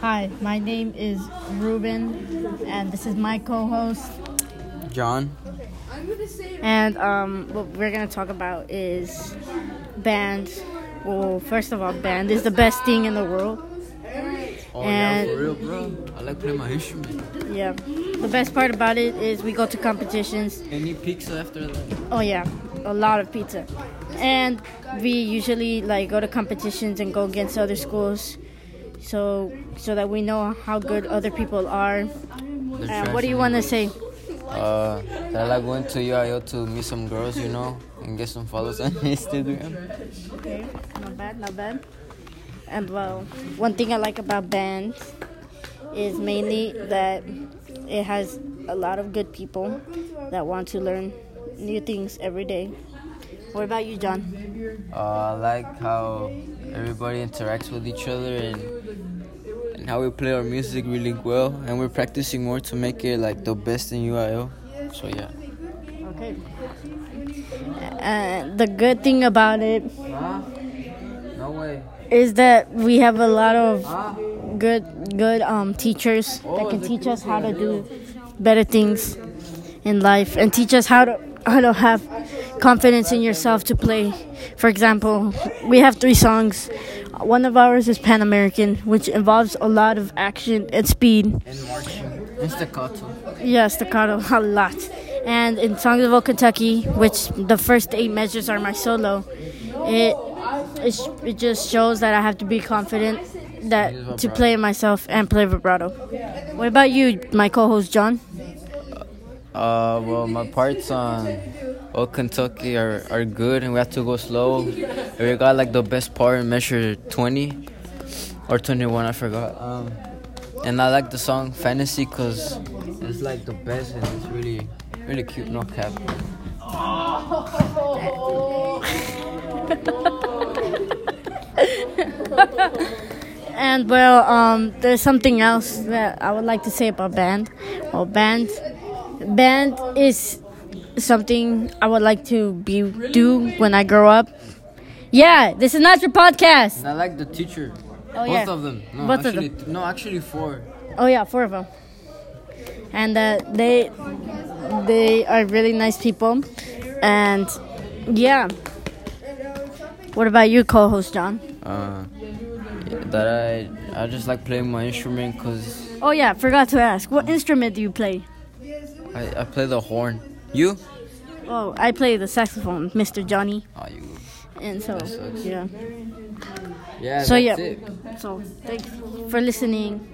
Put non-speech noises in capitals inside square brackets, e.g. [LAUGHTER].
Hi, my name is Ruben, and this is my co-host. John. And um, what we're gonna talk about is band. Well, first of all, band is the best thing in the world. Oh And- yeah, for real, bro. I like playing my instrument. Yeah. The best part about it is we go to competitions. Any pizza after that? Oh yeah, a lot of pizza. And we usually like go to competitions and go against other schools, so so that we know how good other people are. And what do you want to say? Uh, that I like going to UIL to meet some girls, you know, and get some follows on [LAUGHS] Instagram. Okay, not bad, not bad. And well, one thing I like about band is mainly that it has a lot of good people that want to learn new things every day. What about you, John? Uh, I like how everybody interacts with each other and and how we play our music really well, and we're practicing more to make it like the best in UIL. So yeah. Okay. And the good thing about it Huh? No is that we have a lot of good good um teachers that can teach us how to do better things in life and teach us how to how to have confidence in yourself to play. For example, we have three songs. One of ours is Pan American, which involves a lot of action and speed. And marching. And staccato. Yeah, staccato [LAUGHS] a lot. And in Songs of Old Kentucky, which the first eight measures are my solo, it it, it just shows that I have to be confident that to play myself and play vibrato. What about you, my co-host John? Uh, well, my parts on Old Kentucky are, are good, and we have to go slow. We got like the best part in measure 20 or 21, I forgot. Um, and I like the song Fantasy because it's like the best and it's really, really cute, no cap. [LAUGHS] And well, um, there's something else that I would like to say about band. Well, band, band is something I would like to be do when I grow up. Yeah, this is not your podcast. And I like the teacher. Oh Both yeah, of them. No, Both of actually, them. no, actually four. Oh yeah, four of them. And uh, they they are really nice people. And yeah. What about you, co-host John? Uh, that I I just like playing my instrument because Oh yeah, forgot to ask. What instrument do you play? I, I play the horn. You? Oh, I play the saxophone, Mr. Johnny. Oh, you. And so yeah. Yeah. So that's yeah. it. So thanks for listening.